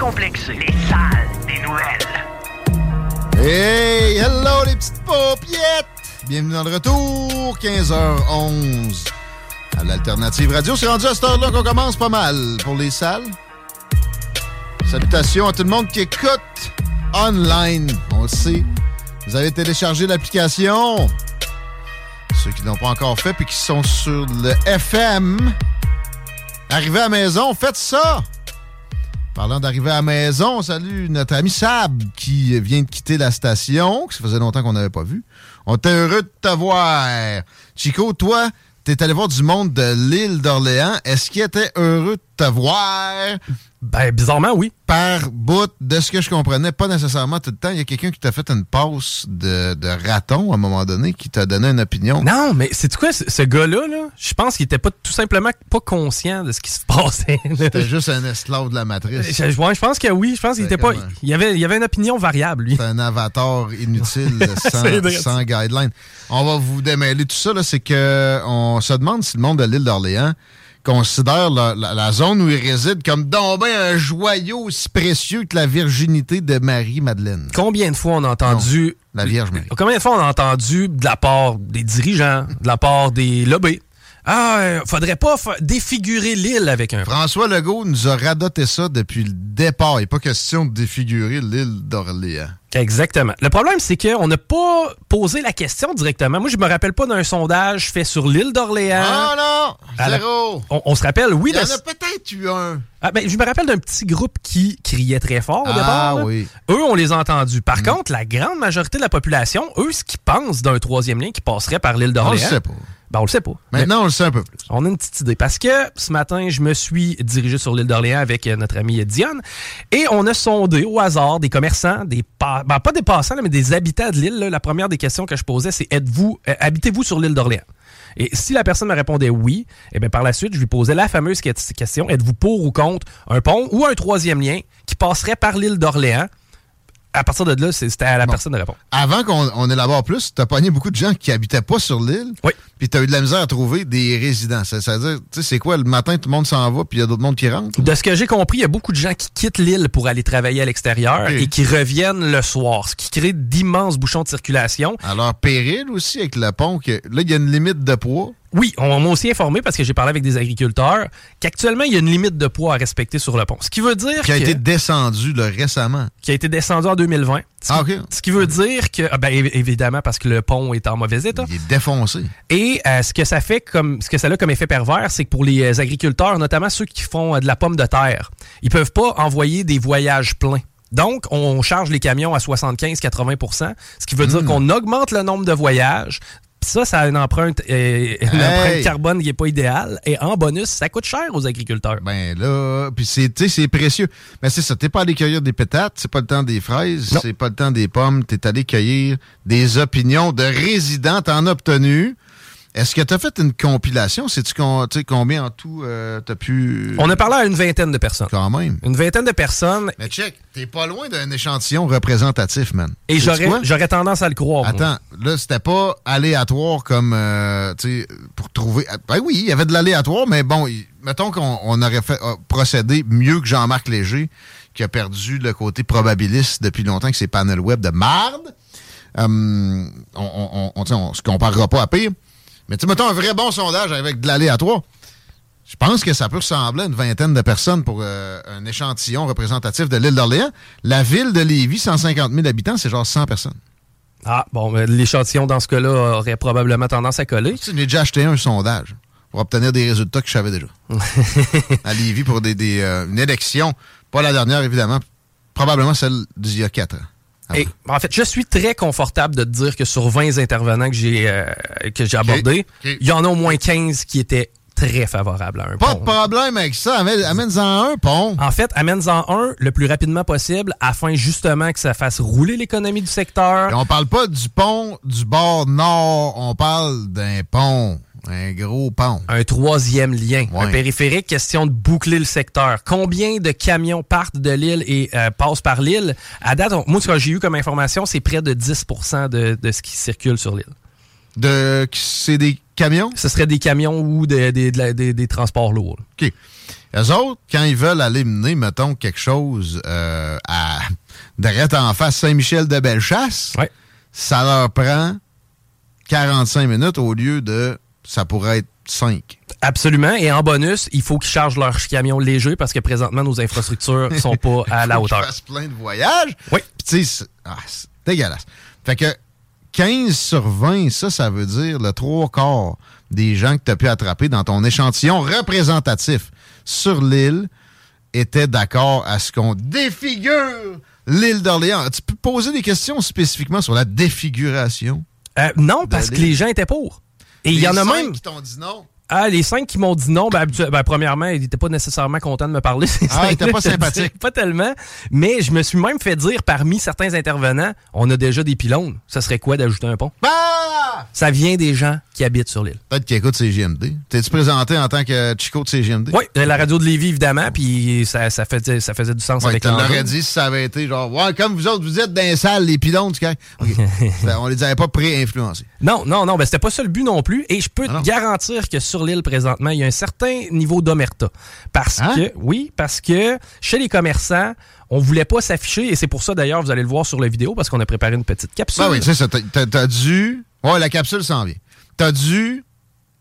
Décomplexée. Les salles des nouvelles. Hey, hello les petites paupiettes! Bienvenue dans le retour, 15h11. À l'Alternative Radio, c'est rendu à cette heure-là qu'on commence pas mal pour les salles. Salutations à tout le monde qui écoute online. On le sait. Vous avez téléchargé l'application. Ceux qui ne l'ont pas encore fait puis qui sont sur le FM. Arrivé à la maison, faites ça! Parlant d'arriver à la maison, on salue notre ami Sab qui vient de quitter la station, que ça faisait longtemps qu'on n'avait pas vu. On était heureux de te voir. Chico, toi, t'es allé voir du monde de l'île d'Orléans. Est-ce qu'il était heureux de te voir? Ben, bizarrement, oui. Par bout, de ce que je comprenais, pas nécessairement tout le temps. Il y a quelqu'un qui t'a fait une passe de, de raton à un moment donné, qui t'a donné une opinion. Non, mais c'est quoi, ce, ce gars-là, là, je pense qu'il était pas tout simplement pas conscient de ce qui se passait. C'était juste un esclave de la matrice. Je, ouais, je pense que oui. Je pense qu'il était pas. Il y avait, il y avait une opinion variable, lui. C'est un avatar inutile sans, sans guideline. On va vous démêler tout ça. là. C'est que on se demande si le monde de l'île d'Orléans considère la, la- la zone où il réside comme donc un joyau aussi précieux que la virginité de Marie-Madeleine. Combien de fois on a entendu. la Vierge Marie. Combien de fois on a entendu de la part des dirigeants, de la part des lobbies? Ah, euh, faudrait pas défigurer l'île avec un. François Legault nous a radoté ça depuis le départ. Il n'est pas question de défigurer l'île d'Orléans. Exactement. Le problème, c'est qu'on n'a pas posé la question directement. Moi, je me rappelle pas d'un sondage fait sur l'île d'Orléans. Ah non! La- Zéro! On, on se rappelle, oui. Il y en le- a peut-être eu un. Ah, ben, je me rappelle d'un petit groupe qui criait très fort au Ah, départ. là. oui. Eux, on les a entendus. Par contre, la grande majorité de la population, eux, ce qu'ils pensent d'un troisième lien qui passerait par l'île On le d'Orléans. sait pas. Ben, on le sait pas. Maintenant, on le sait un peu plus. On a une petite idée. Parce que ce matin, je me suis dirigé sur l'île d'Orléans avec euh, notre amie Diane et on a sondé au hasard des commerçants, des pa- ben, pas des passants, là, mais des habitants de l'île. La première des questions que je posais, c'est êtes-vous, euh, habitez-vous sur l'île d'Orléans? Et si la personne me répondait oui, et bien par la suite, je lui posais la fameuse que- question êtes-vous pour ou contre un pont ou un troisième lien qui passerait par l'île d'Orléans? À partir de là, c'était à la Bon. personne de répondre. Avant qu'on on élabore plus, t'as pogné beaucoup de gens qui habitaient pas sur l'île. Oui. Puis tu as eu de la misère à trouver des résidents. Ça, ça veut dire, tu sais, c'est quoi, le matin, tout le monde s'en va, puis il y a d'autres mondes qui rentrent? De ce que j'ai compris, il y a beaucoup de gens qui quittent l'île pour aller travailler à l'extérieur et qui reviennent le soir, ce qui crée d'immenses bouchons de circulation. Alors, péril aussi avec le pont, que là, il y a une limite de poids. Oui, on m'a aussi informé parce que j'ai parlé avec des agriculteurs qu'actuellement, il y a une limite de poids à respecter sur le pont. Ce qui veut dire qui a que- été descendu là, récemment. qui a été descendu en 2020. Ce Ah, ce qui veut dire que, ah, ben, évi- évidemment, parce que le pont est en mauvais état. Il est défoncé. Et euh, ce que ça fait comme, ce que ça a comme effet pervers, c'est que pour les euh, agriculteurs, notamment ceux qui font euh, de la pomme de terre, ils peuvent pas envoyer des voyages pleins. Donc, on charge les camions à 75-80% ce qui veut dire qu'on augmente le nombre de voyages. Ça, ça a une empreinte, euh, une Hey! empreinte carbone qui n'est pas idéale. Et en bonus, ça coûte cher aux agriculteurs. Ben là, puis c'est, précieux. Mais c'est ça, t'es pas allé cueillir des pétates, c'est pas le temps des fraises, c'est pas le temps des pommes, t'es allé cueillir des opinions de résidents, t'en as obtenu. Est-ce que t'as fait une compilation? Sais-tu tu combien en tout euh, t'as pu... On a parlé à une vingtaine de personnes. Quand même. Une vingtaine de personnes. Mais check, t'es pas loin d'un échantillon représentatif, man. Et j'aurais, tendance à le croire. moi. Attends, là, c'était pas aléatoire comme, euh, tu sais, pour trouver... Ben oui, il y avait de l'aléatoire, mais bon, mettons qu'on on aurait fait euh, procédé mieux que Jean-Marc Léger, qui a perdu le côté probabiliste depuis longtemps, que ses panels web de marde. Euh, on, on, on, tu sais, on se comparera pas à pire. Mais tu mettons un vrai bon sondage avec de l'aléatoire. Je pense que ça peut ressembler à une vingtaine de personnes pour euh, un échantillon représentatif de l'île d'Orléans. La ville de Lévis, 150 000 habitants, c'est genre 100 personnes. Ah, bon, l'échantillon dans ce cas-là aurait probablement tendance à coller. Tu j'ai déjà acheté un sondage pour obtenir des résultats que je savais déjà. à Lévis pour des, des, euh, une élection, pas la dernière évidemment, probablement celle d'il y a quatre ans. Ah Et, en fait, je suis très confortable de te dire que sur 20 intervenants que j'ai euh, que j'ai abordés, il y en a au moins 15 qui étaient très favorables à un Pas pont. de problème avec ça, amène- amène-en un pont. En fait, amène-en un le plus rapidement possible afin justement que ça fasse rouler l'économie du secteur. Et on parle pas du pont du bord nord, on parle d'un pont, un gros pont. Un troisième lien, Ouais. un périphérique, question de boucler le secteur. Combien de camions partent de l'île et euh, passent par l'île? À date, on- moi, ce que j'ai eu comme information, c'est près de 10 de, de ce qui circule sur l'île. De, c'est des camions? Ce serait des camions ou des, des, des- des transports lourds. OK. Eux autres, quand ils veulent aller mener, mettons, quelque chose euh, à direct en face Saint-Michel de Bellechasse, Ouais. ça leur prend 45 minutes au lieu de ça pourrait être 5. Absolument. Et en bonus, il faut qu'ils chargent leurs camions légers parce que présentement, nos infrastructures sont pas à la hauteur. fassent plein de voyages. Oui. Puis tu sais, c'est ah, c'est dégueulasse. Fait que 15 sur 20, ça, ça veut dire le trois quarts des gens que tu as pu attraper dans ton échantillon représentatif sur l'île étaient d'accord à ce qu'on défigure l'île d'Orléans. Tu peux poser des questions spécifiquement sur la défiguration? Euh, non, parce que les gens étaient pour. Et il y en a même. qui t'ont dit non. Ah, les cinq qui m'ont dit non, ben, ben, premièrement, ils n'étaient pas nécessairement contents de me parler. ces Ah, ils étaient cinq-là, pas sympathiques. Pas tellement. Mais je me suis même fait dire parmi certains intervenants, on a déjà des pylônes. Ça serait quoi d'ajouter un pont? Bah! Ça vient des gens qui habitent sur l'île. Peut-être qu'ils écoutent CGMD. T'es-tu présenté en tant que Chico de CGMD? Oui, la radio de Lévis, évidemment, puis ça, ça, faisait, ça faisait du sens Ouais, avec l'enjeu. dit si ça avait été genre, ouais, comme vous autres, vous êtes dans les salles, les pylônes, tu sais. OK. Ben, On les avait pas pré-influencés. Non, non, non, ben c'était pas ça le but non plus. Et je peux Ah te garantir que sur l'île présentement, il y a un certain niveau d'omerta. Parce Hein? que, oui, parce que chez les commerçants, on voulait pas s'afficher, et c'est pour ça d'ailleurs, vous allez le voir sur la vidéo, parce qu'on a préparé une petite capsule. Ben oui, tu sais, ça, t'as- t'as dû. Ouais, la capsule s'en vient. T'as dû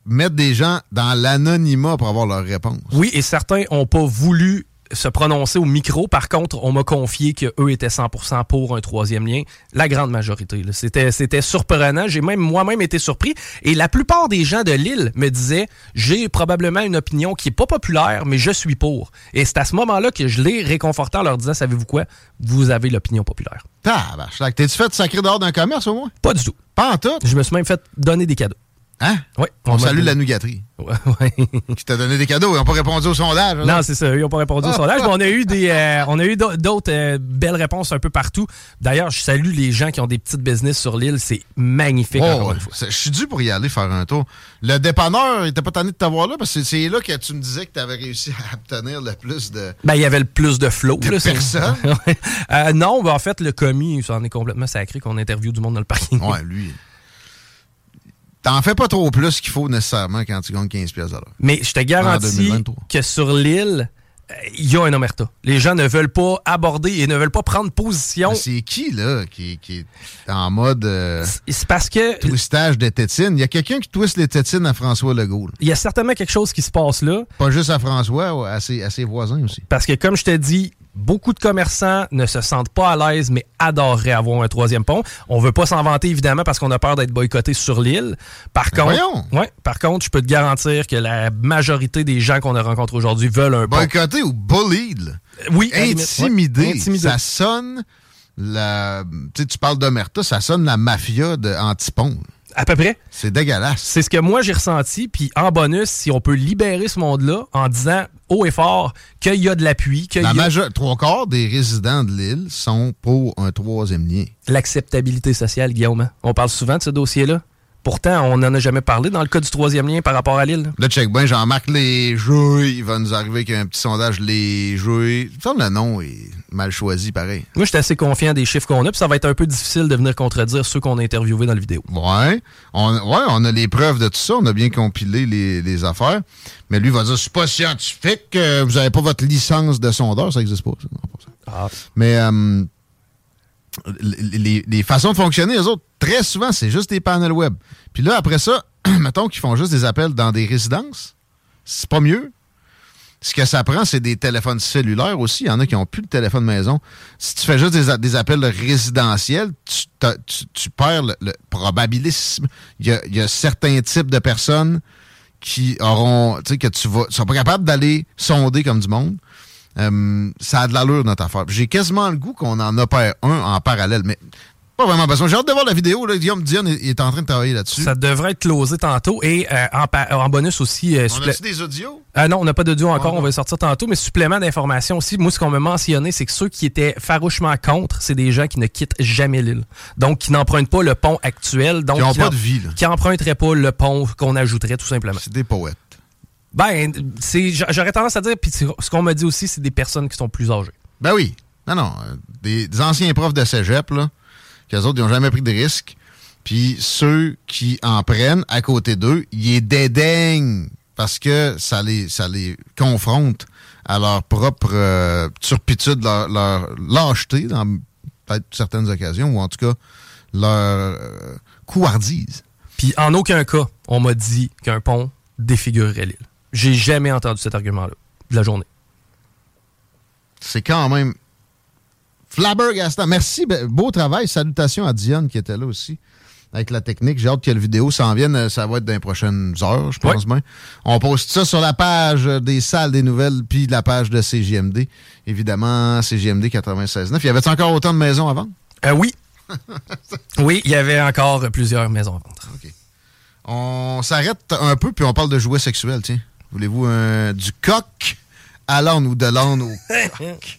mettre des gens dans l'anonymat pour avoir leur réponse. Oui, et certains ont pas voulu se prononcer au micro. Par contre, on m'a confié qu'eux étaient 100% pour un troisième lien. La grande majorité. C'était, c'était surprenant. J'ai même moi-même été surpris. Et la plupart des gens de l'île me disaient, j'ai probablement une opinion qui est pas populaire, mais je suis pour. Et c'est à ce moment-là que je l'ai réconforté en leur disant, savez-vous quoi? Vous avez l'opinion populaire. Tabarnak, T'es-tu fait sacrer dehors d'un commerce au moins? Pas du tout. Pas en tout? Je me suis même fait donner des cadeaux. Hein? Oui. On salue la nougaterie Ouais, ouais. qui t'a donné des cadeaux. Ils n'ont pas répondu au sondage. Non, c'est ça. Ils n'ont pas répondu au sondage. Mais on a eu des, euh, on a eu d'au- d'autres euh, belles réponses un peu partout. D'ailleurs, je salue les gens qui ont des petites business sur l'île. C'est magnifique. Oh, je suis dû pour y aller faire un tour. Le dépanneur, il était pas tanné de t'avoir là parce que c'est- là que tu me disais que tu avais réussi à obtenir le plus de. Ben, il y avait le plus de flow. De là? Ouais. Euh, non, ben, en fait, le commis, ça en est complètement sacré qu'on interviewe du monde dans le parking. Ouais, lui. T'en fais pas trop plus qu'il faut nécessairement quand tu gagnes 15 pièces. Mais je te garantis que sur l'île, il y a un omerta. Les gens ne veulent pas aborder et ne veulent pas prendre position. C'est qui, là, qui, qui, est en mode. Euh, c'est parce que. Twistage de tétines. Il y a quelqu'un qui twiste les tétines à François Legault. Il y a certainement quelque chose qui se passe là. Pas juste à François, à ses, à ses voisins aussi. Parce que, comme je t'ai dit, Beaucoup de commerçants ne se sentent pas à l'aise, mais adoreraient avoir un troisième pont. On veut pas s'en vanter, évidemment, parce qu'on a peur d'être boycotté sur l'île. Par contre, ouais, par contre, je peux te garantir que la majorité des gens qu'on a rencontrés aujourd'hui veulent un pont. Boycotté ou bullied? Oui. Intimidé. Ça sonne... La... Tu, sais, tu parles d'Omerta, ça sonne la mafia de Antipon. À peu près. C'est dégueulasse. C'est ce que moi j'ai ressenti. Puis en bonus, si on peut libérer ce monde-là en disant haut et fort qu'il y a de l'appui. La majeure, trois quarts des résidents de l'île sont pour un troisième lien. L'acceptabilité sociale, Guillaume. On parle souvent de ce dossier-là. Pourtant, on n'en a jamais parlé dans le cas du troisième lien par rapport à l'île. Là, check bien, Jean-Marc Les Il va nous arriver avec un petit sondage Les Jouets. Il le nom est mal choisi, pareil. Moi, je suis assez confiant des chiffres qu'on a, puis ça va être un peu difficile de venir contredire ceux qu'on a interviewés dans la vidéo. Ouais. On, ouais, on a les preuves de tout ça. On a bien compilé les, affaires. Mais lui va dire c'est pas scientifique, vous n'avez pas votre licence de sondeur, ça n'existe pas. Ah. Mais. Euh, les, façons de fonctionner, les autres, très souvent, c'est juste des panels web. Puis là, après ça, mettons qu'ils font juste des appels dans des résidences. C'est pas mieux. Ce que ça prend, c'est des téléphones cellulaires aussi. Il y en a qui n'ont plus de téléphone maison. Si tu fais juste des, appels résidentiels, tu, perds le, probabilisme. Il y, a, certains types de personnes qui auront, tu sais, que tu vas, sont pas capables d'aller sonder comme du monde. Euh, ça a de l'allure, notre affaire. J'ai quasiment le goût qu'on en opère un en parallèle, mais pas vraiment besoin. J'ai hâte de voir la vidéo. Là. Guillaume Dion est en train de travailler là-dessus. Ça devrait être closé tantôt. Et euh, en, bonus aussi... Euh, on a des audios? non, on n'a pas d'audio encore. On va sortir tantôt. Mais supplément d'information aussi, moi, ce qu'on m'a mentionné, c'est que ceux qui étaient farouchement contre, c'est des gens qui ne quittent jamais l'île. Donc, qui n'empruntent pas le pont actuel. Donc, qui n'ont pas de vie. Qui n'emprunteraient pas le pont qu'on ajouterait, tout simplement. C'est des poètes. Ben, c'est, j'aurais tendance à dire, puis ce qu'on m'a dit aussi, c'est des personnes qui sont plus âgées. Ben oui. Non, non. Euh, des, anciens profs de cégep, là, qui eux autres, ils n'ont jamais pris de risques. Puis ceux qui en prennent à côté d'eux, ils les dédaignent parce que ça les, ça les confronte à leur propre euh, turpitude, leur, lâcheté dans peut-être certaines occasions, ou en tout cas leur euh, couardise. Puis en aucun cas, on m'a dit qu'un pont défigurerait l'île. J'ai jamais entendu cet argument-là de la journée. C'est quand même flabbergastant. Merci, ben, beau travail. Salutations à Diane qui était là aussi avec la technique. J'ai hâte que la vidéo s'en vienne. Ça va être dans les prochaines heures, je pense bien. On poste ça sur la page des salles des nouvelles, puis la page de CGMD. Évidemment, CGMD 96.9. Y avait-il encore autant de maisons à vendre? Euh, oui. oui, il y avait encore plusieurs maisons à vendre. OK. On s'arrête un peu, puis on parle de jouets sexuels, tiens. Voulez-vous du coq? À l'âne ou de l'âne au coq?